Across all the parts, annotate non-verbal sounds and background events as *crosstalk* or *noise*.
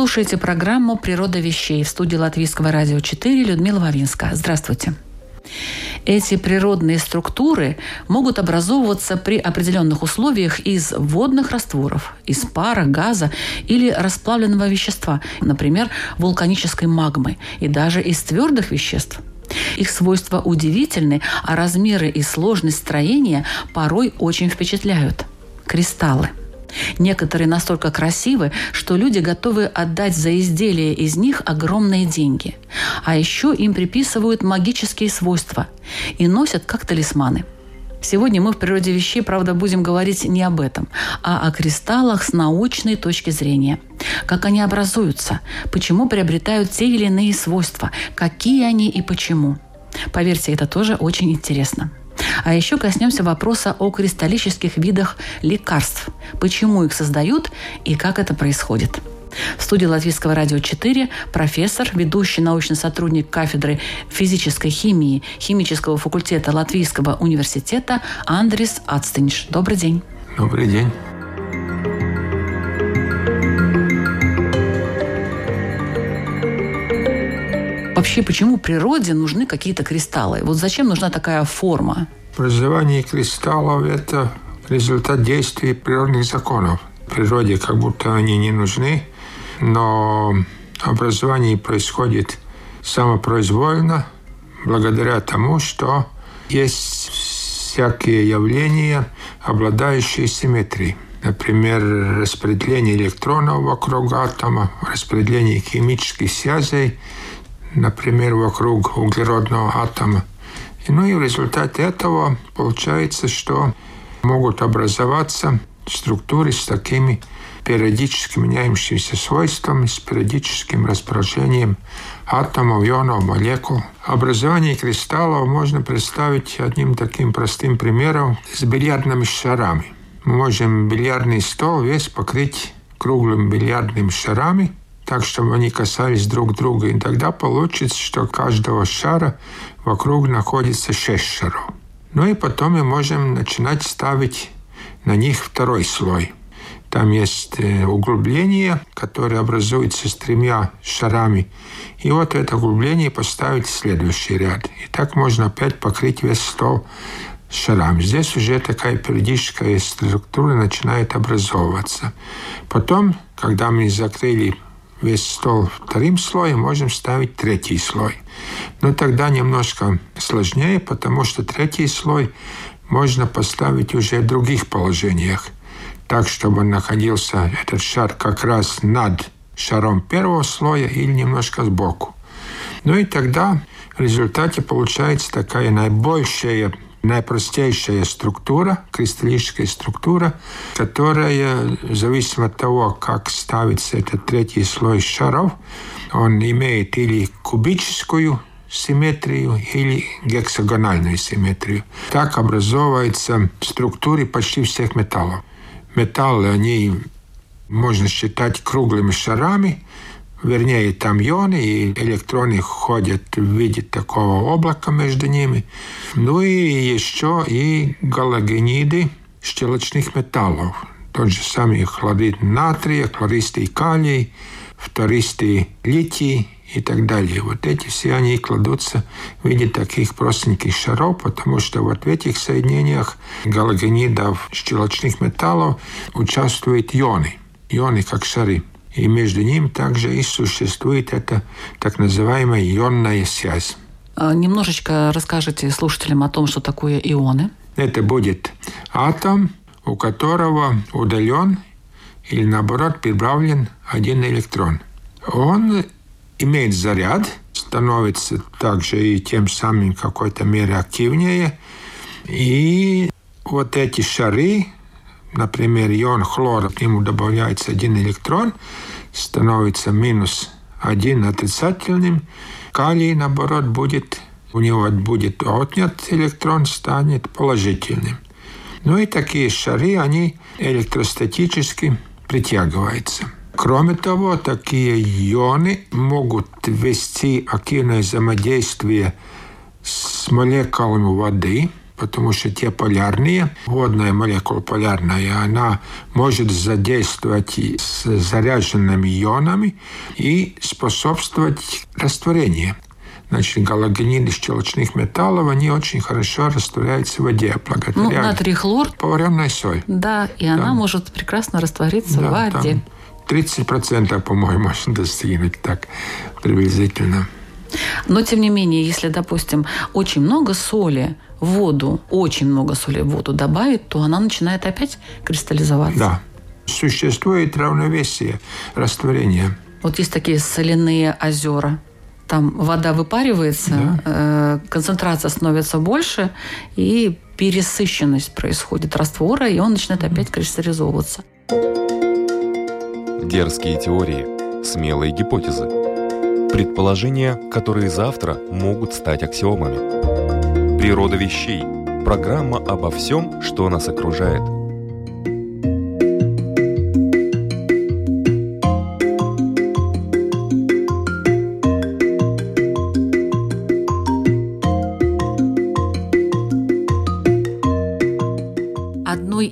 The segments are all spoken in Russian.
Слушаете программу «Природа вещей» в студии Латвийского радио 4 Людмила Вавинска. Здравствуйте. Эти природные структуры могут образовываться при определенных условиях из водных растворов, из пара, газа или расплавленного вещества, например, вулканической магмы, и даже из твердых веществ. Их свойства удивительны, а размеры и сложность строения порой очень впечатляют. Кристаллы – Некоторые настолько красивы, что люди готовы отдать за изделия из них огромные деньги. А еще им приписывают магические свойства и носят как талисманы. Сегодня мы в природе вещей, правда, будем говорить не об этом, а о кристаллах с научной точки зрения. Как они образуются, почему приобретают те или иные свойства, какие они и почему. Поверьте, это тоже очень интересно. А еще коснемся вопроса о кристаллических видах лекарств. Почему их создают и как это происходит. В студии Латвийского радио 4 профессор, ведущий научный сотрудник кафедры физической химии химического факультета Латвийского университета Андрис Ацтинш. Добрый день. Добрый день. Вообще, почему природе нужны какие-то кристаллы? Вот зачем нужна такая форма? Образование кристаллов – это результат действий природных законов. В природе как будто они не нужны, но образование происходит самопроизвольно, благодаря тому, что есть всякие явления, обладающие симметрией. Например, распределение электронов вокруг атома, распределение химических связей, например, вокруг углеродного атома. Ну и в результате этого получается, что могут образоваться структуры с такими периодически меняющимися свойствами, с периодическим расположением атомов, ионов, молекул. Образование кристаллов можно представить одним таким простым примером с бильярдными шарами. Мы можем бильярдный стол весь покрыть круглыми бильярдными шарами – так, чтобы они касались друг друга. И тогда получится, что каждого шара вокруг находится шесть шаров. Ну и потом мы можем начинать ставить на них второй слой. Там есть э, углубление, которое образуется с тремя шарами. И вот это углубление поставить в следующий ряд. И так можно опять покрыть весь стол шарами. Здесь уже такая периодическая структура начинает образовываться. Потом, когда мы закрыли весь стол вторым слоем, можем ставить третий слой. Но тогда немножко сложнее, потому что третий слой можно поставить уже в других положениях, так, чтобы находился, этот шар, как раз над шаром первого слоя или немножко сбоку. Ну и тогда в результате получается такая наибольшая наипростейшая структура, кристаллическая структура, которая, зависимо от того, как ставится этот третий слой шаров, он имеет или кубическую симметрию или гексагональную симметрию. Так образовываются структуры почти всех металлов. Металлы, они можно считать круглыми шарами, вернее, там ионы, и электроны ходят в виде такого облака между ними. Ну и еще и галогениды щелочных металлов. Тот же самый хлорид натрия, хлористый калий, фтористый литий и так далее. Вот эти все они кладутся в виде таких простеньких шаров, потому что вот в этих соединениях галогенидов щелочных металлов участвуют ионы. Ионы как шары и между ними также и существует эта так называемая ионная связь. А, немножечко расскажите слушателям о том, что такое ионы. Это будет атом, у которого удален или наоборот прибавлен один электрон. Он имеет заряд, становится также и тем самым в какой-то мере активнее. И вот эти шары, например, ион хлора, к нему добавляется один электрон, становится минус один отрицательным, калий, наоборот, будет, у него будет отнят электрон, станет положительным. Ну и такие шары, они электростатически притягиваются. Кроме того, такие ионы могут вести активное взаимодействие с молекулами воды, потому что те полярные, водная молекула полярная, она может задействовать с заряженными ионами и способствовать растворению. Значит, галогенин щелочных металлов, они очень хорошо растворяются в воде благодаря... Ну, натрий хлор. Поваренной соль. Да, и она там, может прекрасно раствориться да, в воде. 30%, по-моему, *laughs* можно достигнуть так приблизительно. Но, тем не менее, если, допустим, очень много соли воду, очень много соли в воду добавить, то она начинает опять кристаллизоваться. Да. Существует равновесие растворения. Вот есть такие соляные озера. Там вода выпаривается, да. э, концентрация становится больше, и пересыщенность происходит раствора, и он начинает опять кристаллизовываться. Дерзкие теории, смелые гипотезы, предположения, которые завтра могут стать аксиомами. Природа вещей. Программа обо всем, что нас окружает –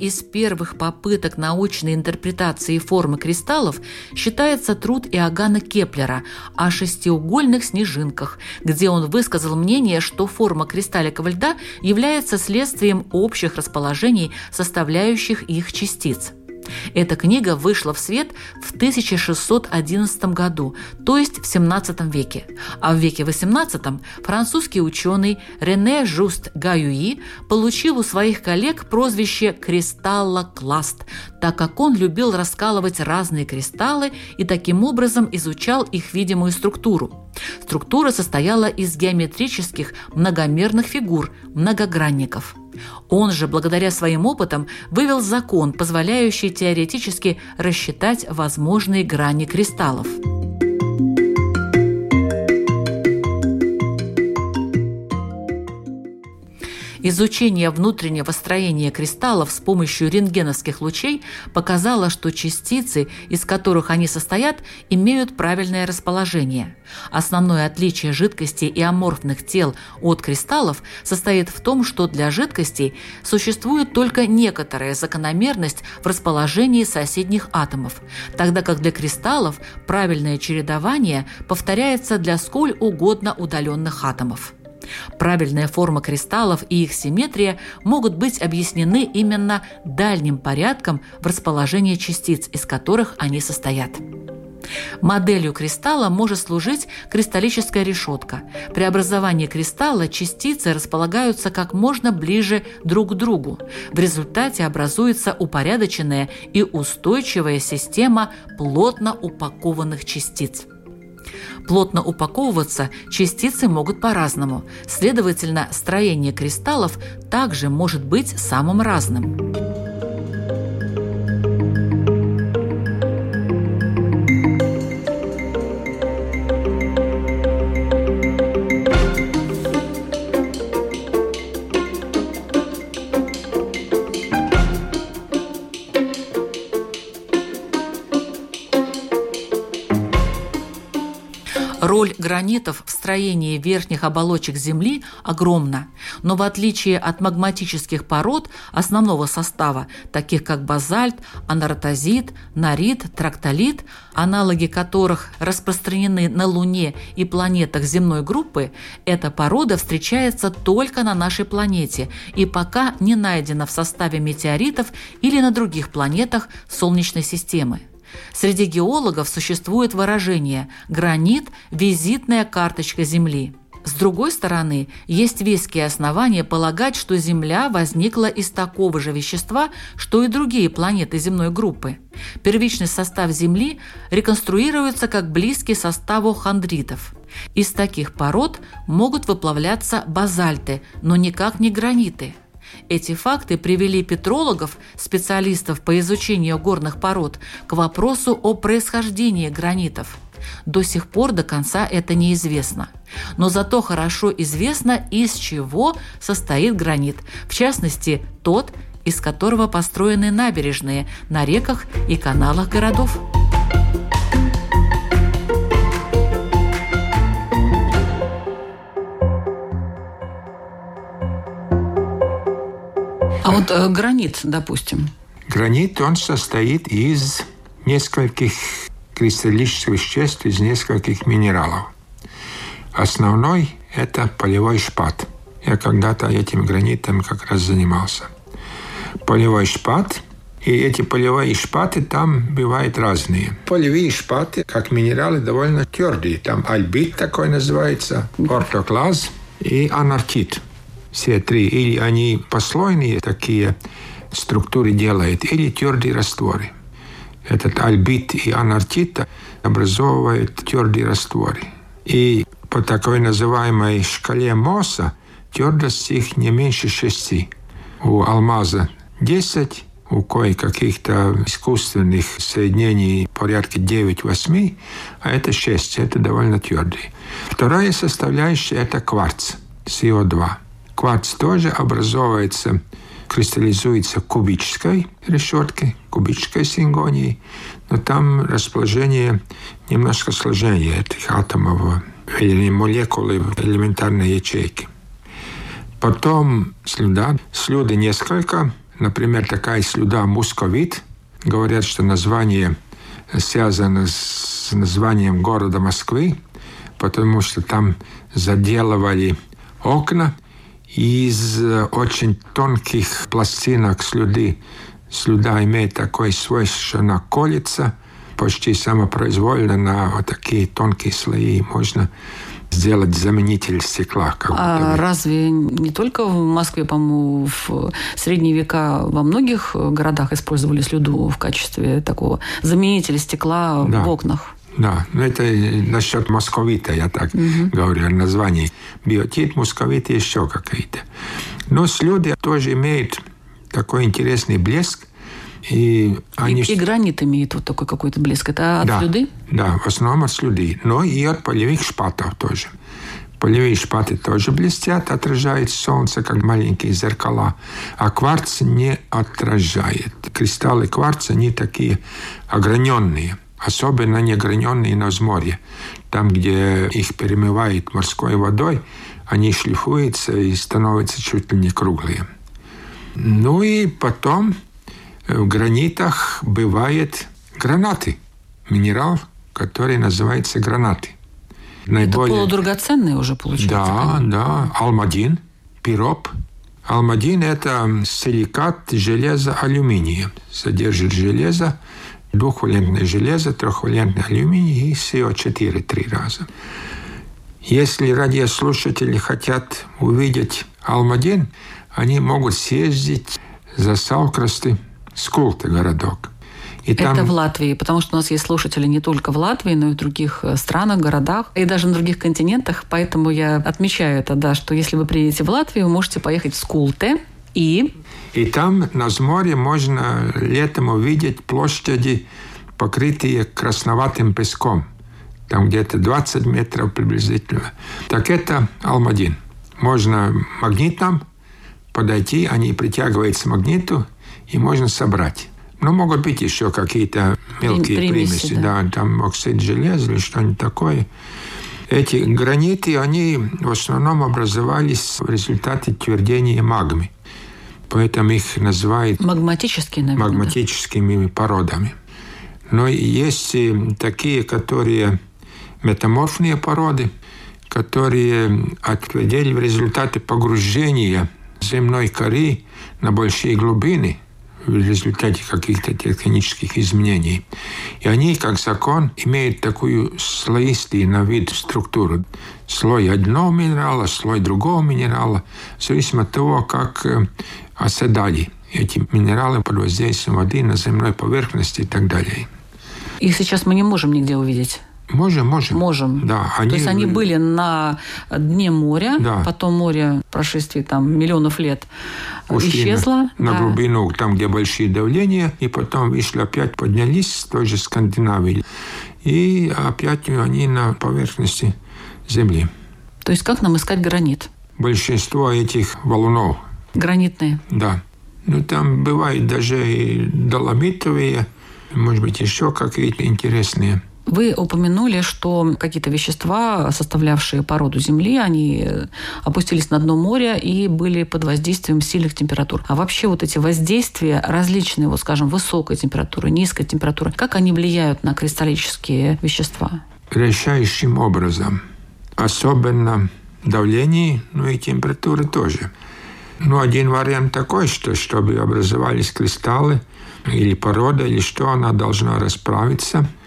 из первых попыток научной интерпретации формы кристаллов считается труд Иоганна Кеплера о шестиугольных снежинках, где он высказал мнение, что форма кристалликов льда является следствием общих расположений составляющих их частиц. Эта книга вышла в свет в 1611 году, то есть в 17 веке. А в веке 18 французский ученый Рене Жуст Гаюи получил у своих коллег прозвище «кристаллокласт», так как он любил раскалывать разные кристаллы и таким образом изучал их видимую структуру. Структура состояла из геометрических многомерных фигур, многогранников – он же, благодаря своим опытам, вывел закон, позволяющий теоретически рассчитать возможные грани кристаллов. Изучение внутреннего строения кристаллов с помощью рентгеновских лучей показало, что частицы, из которых они состоят, имеют правильное расположение. Основное отличие жидкостей и аморфных тел от кристаллов состоит в том, что для жидкостей существует только некоторая закономерность в расположении соседних атомов, тогда как для кристаллов правильное чередование повторяется для сколь угодно удаленных атомов. Правильная форма кристаллов и их симметрия могут быть объяснены именно дальним порядком в расположении частиц, из которых они состоят. Моделью кристалла может служить кристаллическая решетка. При образовании кристалла частицы располагаются как можно ближе друг к другу. В результате образуется упорядоченная и устойчивая система плотно упакованных частиц. Плотно упаковываться частицы могут по-разному. Следовательно, строение кристаллов также может быть самым разным. Роль гранитов в строении верхних оболочек Земли огромна, но в отличие от магматических пород основного состава, таких как базальт, анаротозит, нарит, трактолит, аналоги которых распространены на Луне и планетах земной группы, эта порода встречается только на нашей планете и пока не найдена в составе метеоритов или на других планетах Солнечной системы. Среди геологов существует выражение «гранит – визитная карточка Земли». С другой стороны, есть веские основания полагать, что Земля возникла из такого же вещества, что и другие планеты земной группы. Первичный состав Земли реконструируется как близкий составу хондритов. Из таких пород могут выплавляться базальты, но никак не граниты – эти факты привели петрологов, специалистов по изучению горных пород, к вопросу о происхождении гранитов. До сих пор до конца это неизвестно. Но зато хорошо известно, из чего состоит гранит. В частности, тот, из которого построены набережные на реках и каналах городов. А вот э, гранит, допустим. Гранит, он состоит из нескольких кристаллических веществ, из нескольких минералов. Основной – это полевой шпат. Я когда-то этим гранитом как раз занимался. Полевой шпат – и эти полевые шпаты там бывают разные. Полевые шпаты, как минералы, довольно твердые. Там альбит такой называется, ортоклаз и анартит все три, или они послойные такие структуры делают, или твердые растворы. Этот альбит и анартит образовывают твердые растворы. И по такой называемой шкале Мосса твердость их не меньше шести. У алмаза 10, у кое-каких-то искусственных соединений порядка 9-8, а это 6, это довольно твердый. Вторая составляющая – это кварц, СО2. Кварц тоже образовывается, кристаллизуется кубической решеткой, кубической сингонией, но там расположение немножко сложнее этих атомов или молекулы элементарной ячейке. Потом слюда. Слюды несколько. Например, такая слюда мусковит. Говорят, что название связано с названием города Москвы, потому что там заделывали окна – из э, очень тонких пластинок слюды. Слюда имеет такое свойство, что она колется почти самопроизвольно на вот такие тонкие слои. Можно сделать заменитель стекла. А разве не только в Москве, по-моему, в средние века во многих городах использовали слюду в качестве такого заменителя стекла да. в окнах? Да, но это насчет московита, я так угу. говорю, название. Биотит, московит и еще какие-то. Но слюды тоже имеют такой интересный блеск. И, они... и, и гранит имеет вот такой какой-то блеск. Это от да, слюды? Да, в основном от слюды. Но и от полевых шпатов тоже. Полевые шпаты тоже блестят, отражает солнце, как маленькие зеркала. А кварц не отражает. Кристаллы кварца, они такие ограненные – особенно неограненные на взморье. Там, где их перемывает морской водой, они шлифуются и становятся чуть ли не круглые. Ну и потом в гранитах бывает гранаты. Минерал, который называется гранаты. Наиболее... Это полудрагоценные уже получается? Да, конечно. да. Алмадин, пироп. Алмадин – это силикат железа алюминия. Содержит железо, двухвалентное железо, трехвалентный алюминий и СО4 три раза. Если радиослушатели хотят увидеть Алмадин, они могут съездить за Салкрасты, Скулта городок. И там... Это в Латвии, потому что у нас есть слушатели не только в Латвии, но и в других э, странах, городах, и даже на других континентах. Поэтому я отмечаю это, да, что если вы приедете в Латвию, вы можете поехать в Скулте и и там на море можно летом увидеть площади, покрытые красноватым песком. Там где-то 20 метров приблизительно. Так это Алмадин. Можно магнитом подойти, они притягиваются к магниту, и можно собрать. Но могут быть еще какие-то мелкие примеси, примеси да. да, там оксид железа или что-нибудь такое. Эти граниты, они в основном образовались в результате твердения магмы. Поэтому их называют магматические, наверное, магматическими да? породами. Но есть такие, которые метаморфные породы, которые отведели в результате погружения земной коры на большие глубины в результате каких-то тектонических изменений. И они, как закон, имеют такую слоистую на вид структуру. Слой одного минерала, слой другого минерала, в зависимости от того, как э, оседали эти минералы под воздействием воды на земной поверхности и так далее. Их сейчас мы не можем нигде увидеть. Можем, можем. Можем. Да, они... То есть они были на дне моря, да. потом море прошествии там миллионов лет ушли исчезла. на, на да. глубину, там, где большие давления, и потом вышли опять, поднялись с той же Скандинавии. И опять они на поверхности Земли. То есть как нам искать гранит? Большинство этих валунов, Гранитные. да. Ну, там бывают даже и доломитовые, может быть, еще какие-то интересные. Вы упомянули, что какие-то вещества, составлявшие породу Земли, они опустились на дно моря и были под воздействием сильных температур. А вообще вот эти воздействия различные, вот скажем, высокой температуры, низкой температуры, как они влияют на кристаллические вещества? Решающим образом. Особенно давление, ну и температура тоже. Ну, один вариант такой, что чтобы образовались кристаллы или порода, или что, она должна расправиться –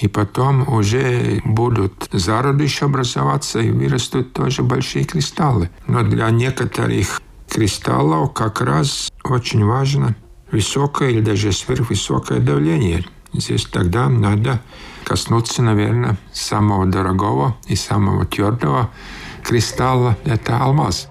и потом уже будут зародыши образоваться и вырастут тоже большие кристаллы. Но для некоторых кристаллов как раз очень важно высокое или даже сверхвысокое давление. Здесь тогда надо коснуться, наверное, самого дорогого и самого твердого кристалла – это алмаз.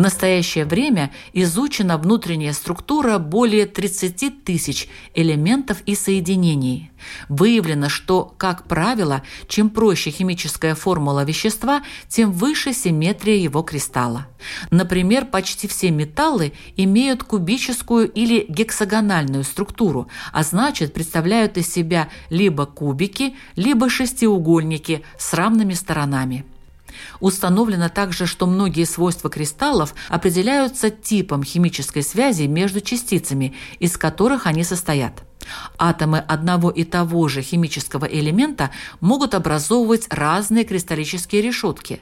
В настоящее время изучена внутренняя структура более 30 тысяч элементов и соединений. Выявлено, что, как правило, чем проще химическая формула вещества, тем выше симметрия его кристалла. Например, почти все металлы имеют кубическую или гексагональную структуру, а значит представляют из себя либо кубики, либо шестиугольники с равными сторонами. Установлено также, что многие свойства кристаллов определяются типом химической связи между частицами, из которых они состоят. Атомы одного и того же химического элемента могут образовывать разные кристаллические решетки.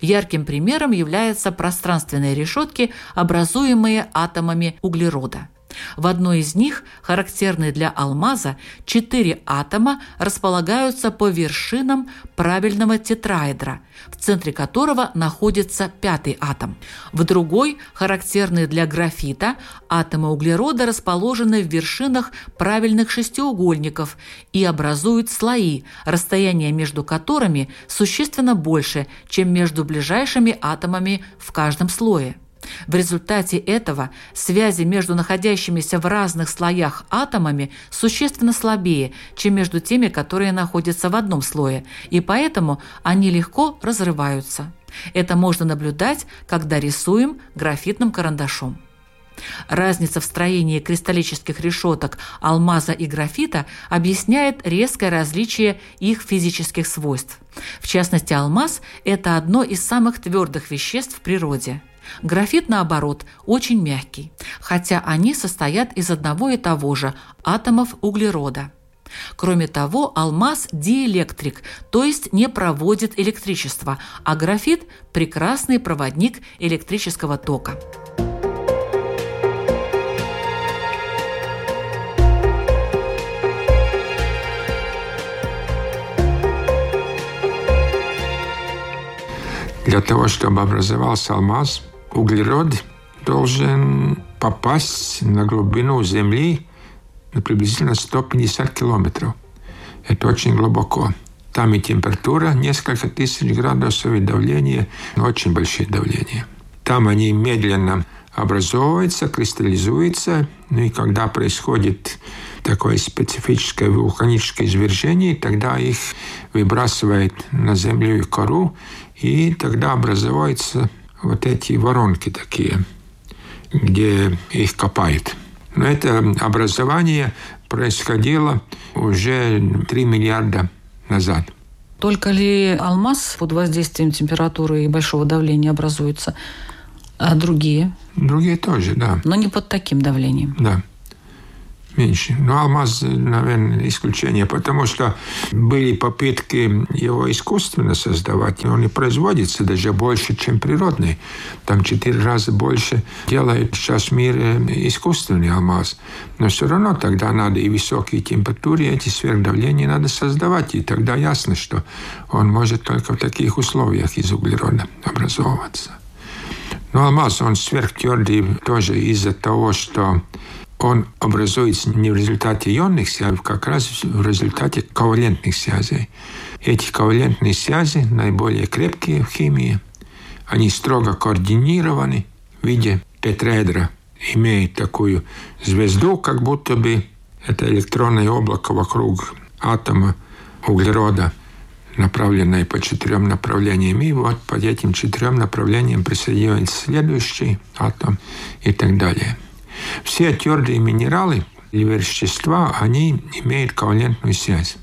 Ярким примером являются пространственные решетки, образуемые атомами углерода. В одной из них, характерной для алмаза, четыре атома располагаются по вершинам правильного тетраэдра, в центре которого находится пятый атом. В другой, характерной для графита, атомы углерода расположены в вершинах правильных шестиугольников и образуют слои, расстояние между которыми существенно больше, чем между ближайшими атомами в каждом слое. В результате этого связи между находящимися в разных слоях атомами существенно слабее, чем между теми, которые находятся в одном слое, и поэтому они легко разрываются. Это можно наблюдать, когда рисуем графитным карандашом. Разница в строении кристаллических решеток алмаза и графита объясняет резкое различие их физических свойств. В частности, алмаз – это одно из самых твердых веществ в природе – Графит, наоборот, очень мягкий, хотя они состоят из одного и того же – атомов углерода. Кроме того, алмаз – диэлектрик, то есть не проводит электричество, а графит – прекрасный проводник электрического тока. Для того, чтобы образовался алмаз, углерод должен попасть на глубину Земли на приблизительно 150 километров. Это очень глубоко. Там и температура несколько тысяч градусов, и давление, очень большие давления. Там они медленно образовываются, кристаллизуются, ну и когда происходит такое специфическое вулканическое извержение, тогда их выбрасывает на землю и кору, и тогда образуются вот эти воронки такие, где их копают. Но это образование происходило уже 3 миллиарда назад. Только ли алмаз под воздействием температуры и большого давления образуется, а другие? Другие тоже, да. Но не под таким давлением. Да меньше. Но алмаз, наверное, исключение, потому что были попытки его искусственно создавать, и он и производится даже больше, чем природный. Там четыре раза больше делают сейчас в мире искусственный алмаз. Но все равно тогда надо и высокие температуры, и эти сверхдавления надо создавать, и тогда ясно, что он может только в таких условиях из углерода образовываться. Но алмаз, он сверхтвердый тоже из-за того, что он образуется не в результате ионных связей, а как раз в результате ковалентных связей. Эти ковалентные связи наиболее крепкие в химии. Они строго координированы в виде тетраэдра. Имеют такую звезду, как будто бы это электронное облако вокруг атома углерода, направленное по четырем направлениям. И вот по этим четырем направлениям присоединяется следующий атом и так далее. Все твердые минералы и вещества, они имеют ковалентную связь.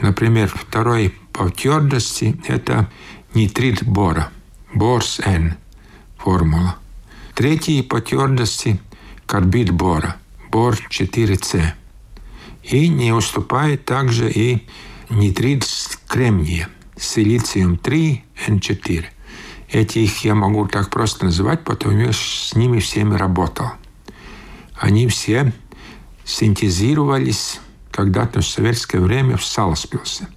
Например, второй по твердости – это нитрит бора, борс-N формула. Третий по твердости – карбид бора, бор-4С. И не уступает также и нитрит кремния, силициум-3, N4. Этих я могу так просто называть, потому что с ними всеми работал – они все синтезировались когда-то в советское время в Саласпилсе.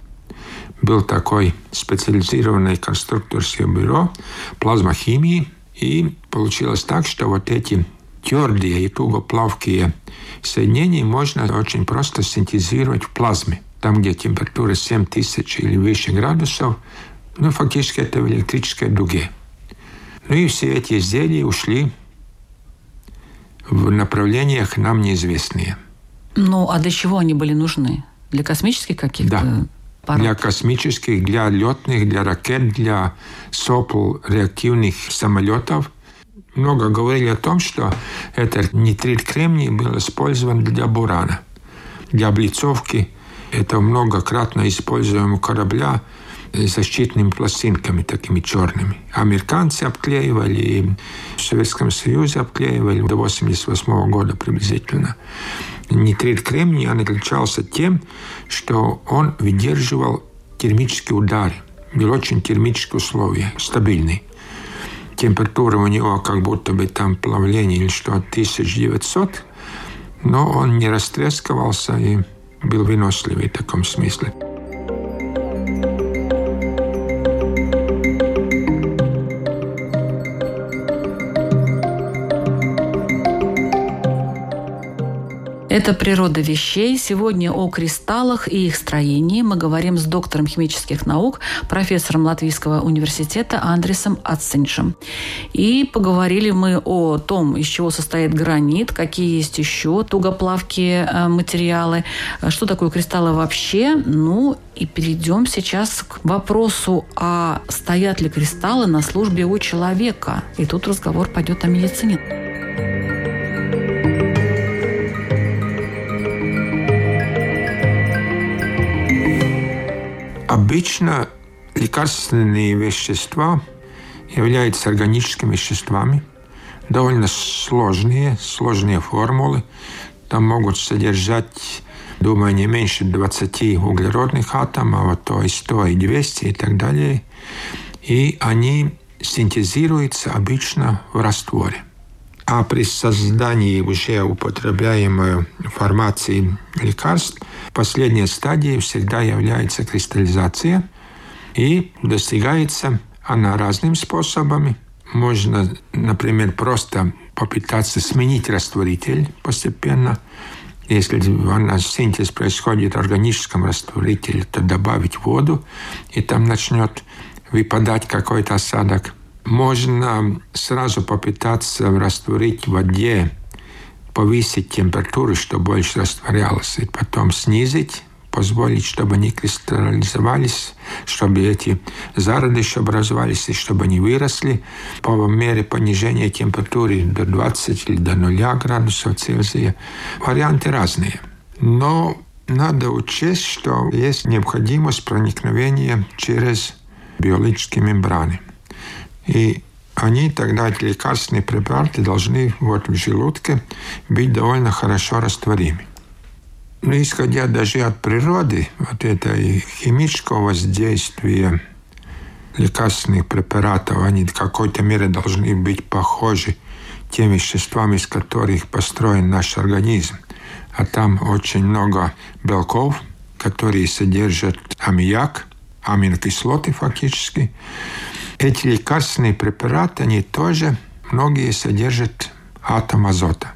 Был такой специализированное конструкторское бюро плазмохимии, и получилось так, что вот эти твердые и тугоплавкие соединения можно очень просто синтезировать в плазме. Там, где температура 7000 или выше градусов, ну, фактически это в электрической дуге. Ну и все эти изделия ушли в направлениях нам неизвестные. Ну, а для чего они были нужны? Для космических каких-то да. Аппаратов? Для космических, для летных, для ракет, для сопл реактивных самолетов. Много говорили о том, что этот нитрит кремний был использован для бурана, для облицовки этого многократно используемого корабля защитными пластинками такими черными. Американцы обклеивали, в Советском Союзе обклеивали до 1988 года приблизительно. Нитрит кремния отличался тем, что он выдерживал термические удары. Был очень термические условия, стабильный. Температура у него как будто бы там плавление или что, 1900, но он не растрескивался и был выносливый в таком смысле. Это «Природа вещей». Сегодня о кристаллах и их строении мы говорим с доктором химических наук, профессором Латвийского университета Андресом Ациншем. И поговорили мы о том, из чего состоит гранит, какие есть еще тугоплавкие э, материалы, что такое кристаллы вообще. Ну и перейдем сейчас к вопросу, а стоят ли кристаллы на службе у человека? И тут разговор пойдет о медицине. Обычно лекарственные вещества являются органическими веществами, довольно сложные, сложные формулы. Там могут содержать, думаю, не меньше 20 углеродных атомов, а то и 100, и 200 и так далее. И они синтезируются обычно в растворе. А при создании уже употребляемой формации лекарств последняя стадия всегда является кристаллизация и достигается она разными способами. Можно, например, просто попытаться сменить растворитель постепенно. Если синтез происходит в органическом растворителе, то добавить воду, и там начнет выпадать какой-то осадок – можно сразу попытаться растворить в воде, повысить температуру, чтобы больше растворялось, и потом снизить, позволить, чтобы они кристаллизовались, чтобы эти зародыши образовались, и чтобы они выросли по мере понижения температуры до 20 или до 0 градусов Цельсия. Варианты разные. Но надо учесть, что есть необходимость проникновения через биологические мембраны – и они тогда, эти лекарственные препараты, должны вот в желудке быть довольно хорошо растворимы. Но исходя даже от природы, вот этой химического воздействия лекарственных препаратов, они в какой-то мере должны быть похожи тем веществам, из которых построен наш организм. А там очень много белков, которые содержат аммиак, аминокислоты фактически. Эти лекарственные препараты, они тоже многие содержат атом азота.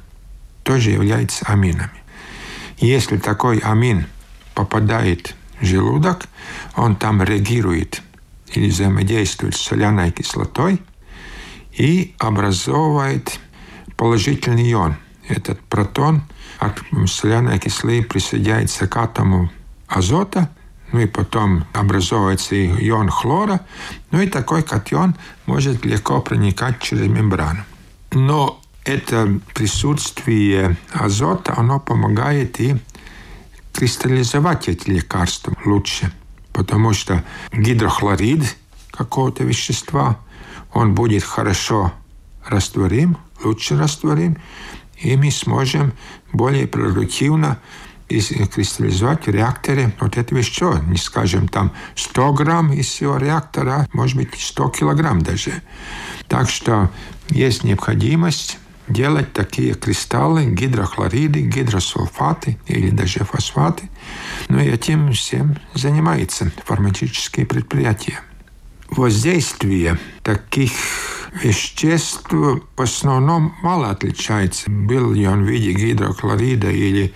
тоже являются аминами. Если такой амин попадает в желудок, он там реагирует или взаимодействует с соляной кислотой и образовывает положительный ион. Этот протон от соляной кислоты присоединяется к атому азота, ну и потом образовывается ион хлора, ну и такой катион может легко проникать через мембрану. Но это присутствие азота, оно помогает и кристаллизовать эти лекарства лучше, потому что гидрохлорид какого-то вещества, он будет хорошо растворим, лучше растворим, и мы сможем более продуктивно кристаллизовать в реакторе вот это вещество. Не скажем там 100 грамм из всего реактора, может быть 100 килограмм даже. Так что есть необходимость делать такие кристаллы, гидрохлориды, гидросульфаты или даже фосфаты. Но и этим всем занимаются фармацевтические предприятия. Воздействие таких веществ в основном мало отличается. Был ли он в виде гидрохлорида или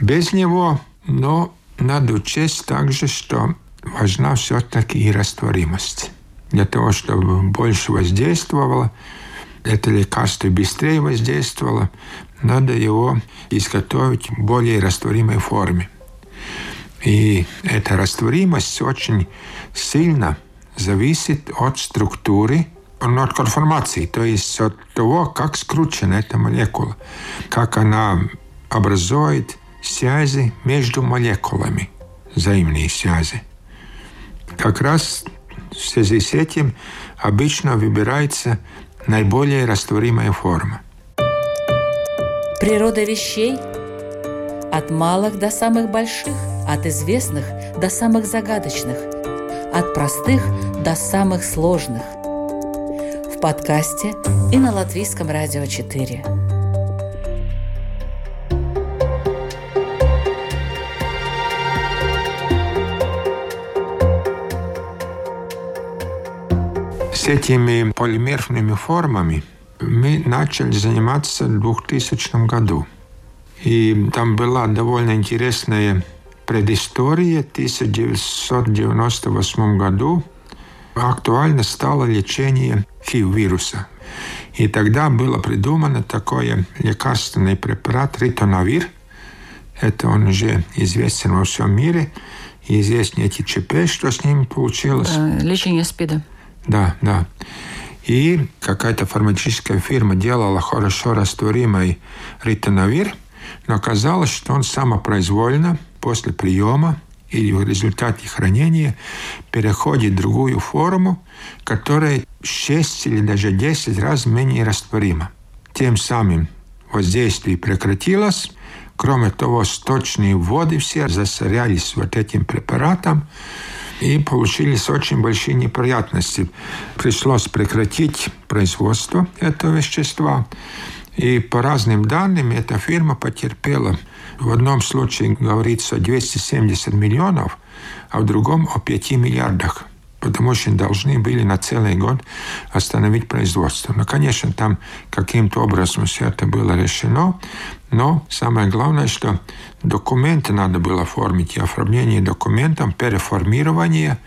без него, но надо учесть также, что важна все-таки и растворимость. Для того, чтобы больше воздействовало, это лекарство быстрее воздействовало, надо его изготовить в более растворимой форме. И эта растворимость очень сильно зависит от структуры, от конформации, то есть от того, как скручена эта молекула, как она образует связи между молекулами, взаимные связи. Как раз в связи с этим обычно выбирается наиболее растворимая форма. Природа вещей от малых до самых больших, от известных до самых загадочных, от простых до самых сложных. В подкасте и на Латвийском радио 4. С этими полимерными формами мы начали заниматься в 2000 году. И там была довольно интересная предыстория. В 1998 году актуально стало лечение HIV-вируса. И тогда было придумано такое лекарственный препарат ритонавир. Это он уже известен во всем мире. И известны эти ЧП, что с ним получилось. Лечение СПИДа. Да, да. И какая-то фармацевтическая фирма делала хорошо растворимый ритоновир, но оказалось, что он самопроизвольно после приема или в результате хранения переходит в другую форму, которая 6 или даже 10 раз менее растворима. Тем самым воздействие прекратилось. Кроме того, сточные воды все засорялись вот этим препаратом, и получились очень большие неприятности. Пришлось прекратить производство этого вещества. И по разным данным эта фирма потерпела. В одном случае говорится 270 миллионов, а в другом о 5 миллиардах потому что должны были на целый год остановить производство. Но, конечно, там каким-то образом все это было решено, но самое главное, что документы надо было оформить, и оформление документов, переформирование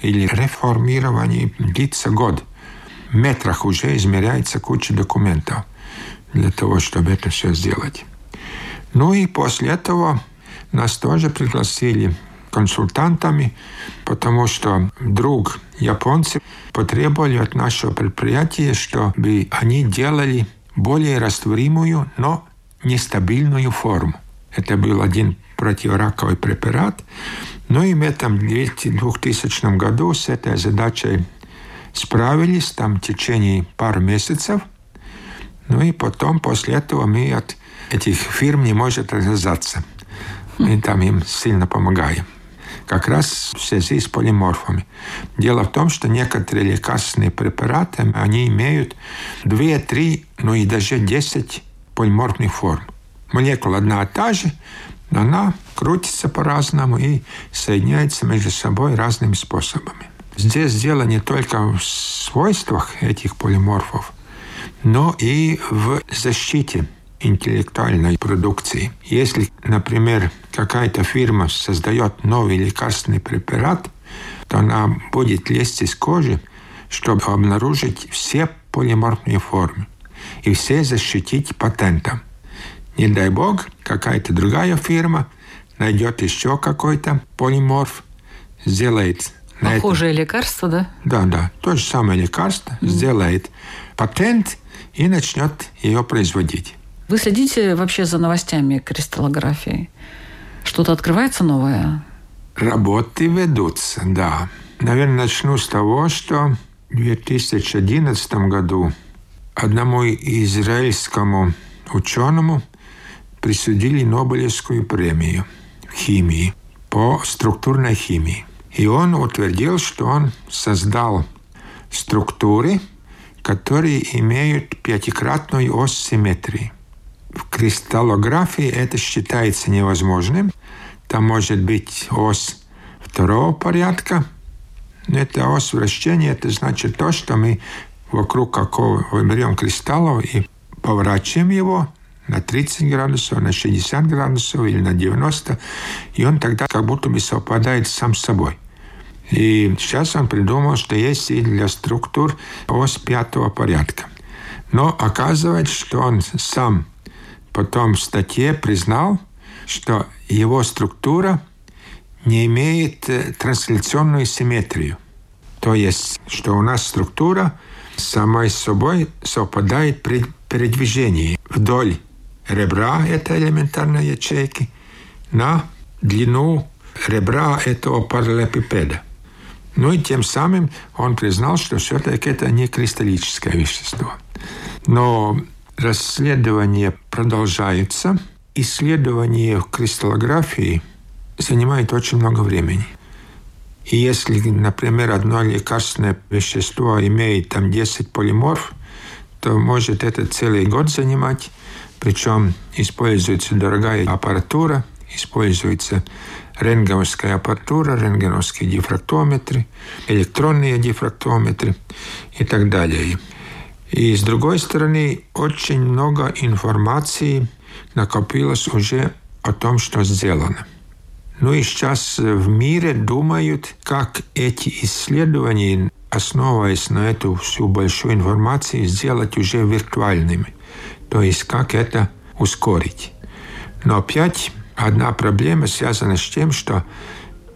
или реформирование длится год. В метрах уже измеряется куча документов для того, чтобы это все сделать. Ну и после этого нас тоже пригласили консультантами, потому что вдруг японцы потребовали от нашего предприятия, чтобы они делали более растворимую, но нестабильную форму. Это был один противораковый препарат. Ну и в 2000 году с этой задачей справились там в течение пары месяцев. Ну и потом, после этого, мы от этих фирм не можем отказаться. Мы там им сильно помогаем как раз в связи с полиморфами. Дело в том, что некоторые лекарственные препараты, они имеют 2, 3, ну и даже 10 полиморфных форм. Молекула одна и та же, но она крутится по-разному и соединяется между собой разными способами. Здесь дело не только в свойствах этих полиморфов, но и в защите интеллектуальной продукции. Если, например, какая-то фирма создает новый лекарственный препарат, то она будет лезть из кожи, чтобы обнаружить все полиморфные формы и все защитить патентом. Не дай бог, какая-то другая фирма найдет еще какой-то полиморф, сделает Похожее это... лекарство, да? Да, да. То же самое лекарство mm. сделает патент и начнет ее производить. Вы следите вообще за новостями кристаллографии? Что-то открывается новое? Работы ведутся, да. Наверное, начну с того, что в 2011 году одному израильскому ученому присудили Нобелевскую премию в химии по структурной химии. И он утвердил, что он создал структуры, которые имеют пятикратную ось симметрии. В кристаллографии это считается невозможным. Там может быть ось второго порядка. Это ось вращения, это значит то, что мы вокруг какого берем кристаллов и поворачиваем его на 30 градусов, на 60 градусов или на 90, и он тогда как будто бы совпадает сам с собой. И сейчас он придумал, что есть и для структур ось пятого порядка. Но оказывается, что он сам потом в статье признал, что его структура не имеет э, трансляционную симметрию. То есть, что у нас структура самой собой совпадает при передвижении вдоль ребра этой элементарной ячейки на длину ребра этого параллелепипеда. Ну и тем самым он признал, что все-таки это не кристаллическое вещество. Но расследование продолжается. Исследование кристаллографии занимает очень много времени. И если, например, одно лекарственное вещество имеет там 10 полиморф, то может это целый год занимать. Причем используется дорогая аппаратура, используется рентгеновская аппаратура, рентгеновские дифрактометры, электронные дифрактометры и так далее. И с другой стороны, очень много информации накопилось уже о том, что сделано. Ну и сейчас в мире думают, как эти исследования, основываясь на эту всю большую информацию, сделать уже виртуальными. То есть как это ускорить. Но опять одна проблема связана с тем, что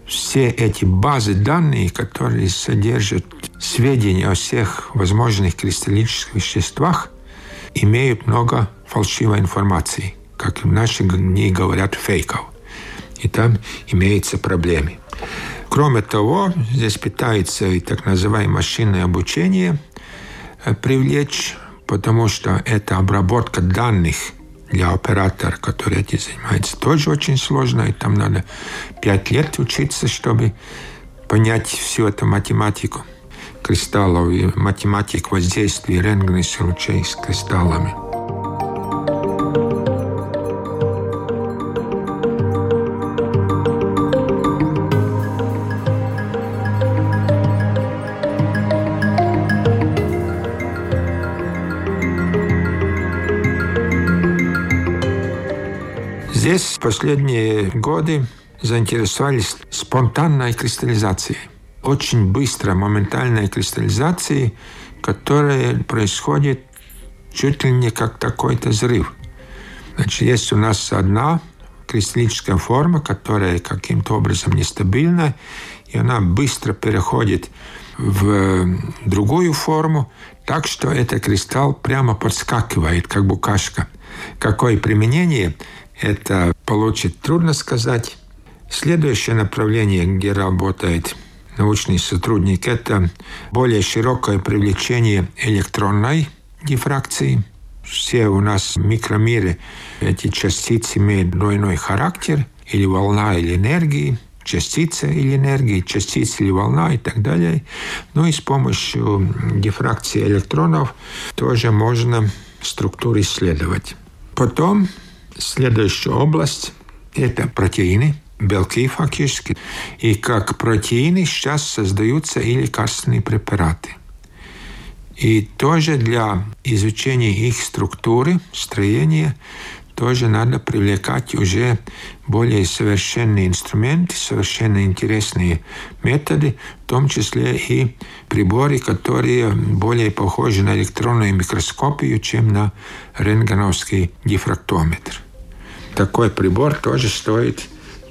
все эти базы данных, которые содержат сведения о всех возможных кристаллических веществах, имеют много фальшивой информации, как в наши дни говорят, фейков. И там имеются проблемы. Кроме того, здесь пытается и так называемое машинное обучение э, привлечь, потому что это обработка данных для оператора, который этим занимается, тоже очень сложно. И там надо пять лет учиться, чтобы понять всю эту математику кристаллов и математик воздействия рентгенных лучей с кристаллами. Здесь последние годы заинтересовались спонтанной кристаллизацией. Очень быстро, моментальной кристаллизацией, которая происходит чуть ли не как такой-то взрыв. Значит, есть у нас одна кристаллическая форма, которая каким-то образом нестабильна, и она быстро переходит в другую форму, так что этот кристалл прямо подскакивает, как букашка. Какое применение – это получит трудно сказать. Следующее направление, где работает научный сотрудник, это более широкое привлечение электронной дифракции. Все у нас в микромире эти частицы имеют двойной характер, или волна, или энергии, частица или энергии, частица или волна и так далее. Ну и с помощью дифракции электронов тоже можно структуру исследовать. Потом Следующая область – это протеины, белки фактически. И как протеины сейчас создаются и лекарственные препараты. И тоже для изучения их структуры, строения, тоже надо привлекать уже более совершенные инструменты, совершенно интересные методы, в том числе и приборы, которые более похожи на электронную микроскопию, чем на рентгеновский дифрактометр. Такой прибор тоже стоит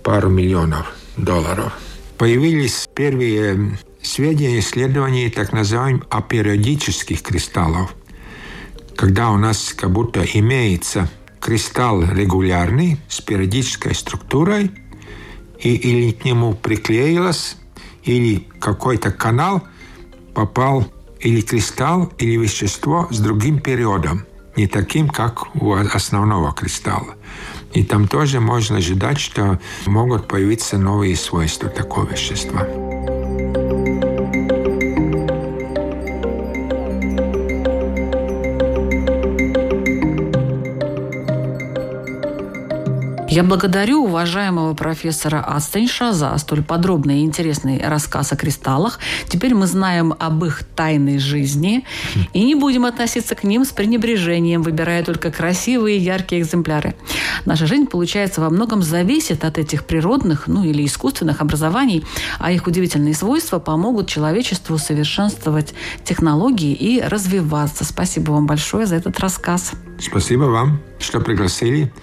пару миллионов долларов. Появились первые сведения исследований так называемых апериодических кристаллов, когда у нас как будто имеется кристалл регулярный с периодической структурой, и или к нему приклеилось, или какой-то канал попал или кристалл, или вещество с другим периодом, не таким, как у основного кристалла. И там тоже можно ожидать, что могут появиться новые свойства такого вещества. Я благодарю уважаемого профессора Астенша за столь подробный и интересный рассказ о кристаллах. Теперь мы знаем об их тайной жизни и не будем относиться к ним с пренебрежением, выбирая только красивые яркие экземпляры. Наша жизнь, получается, во многом зависит от этих природных, ну или искусственных образований, а их удивительные свойства помогут человечеству совершенствовать технологии и развиваться. Спасибо вам большое за этот рассказ. Спасибо вам, что пригласили.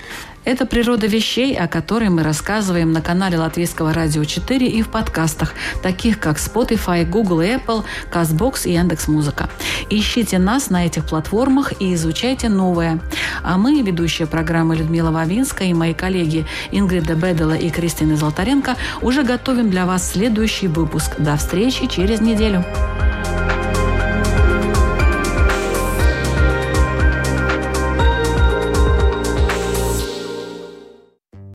Это «Природа вещей», о которой мы рассказываем на канале Латвийского радио 4 и в подкастах, таких как Spotify, Google Apple, CastBox и Яндекс.Музыка. Ищите нас на этих платформах и изучайте новое. А мы, ведущая программы Людмила Вавинская и мои коллеги Ингрида Бедела и Кристина Золотаренко, уже готовим для вас следующий выпуск. До встречи через неделю.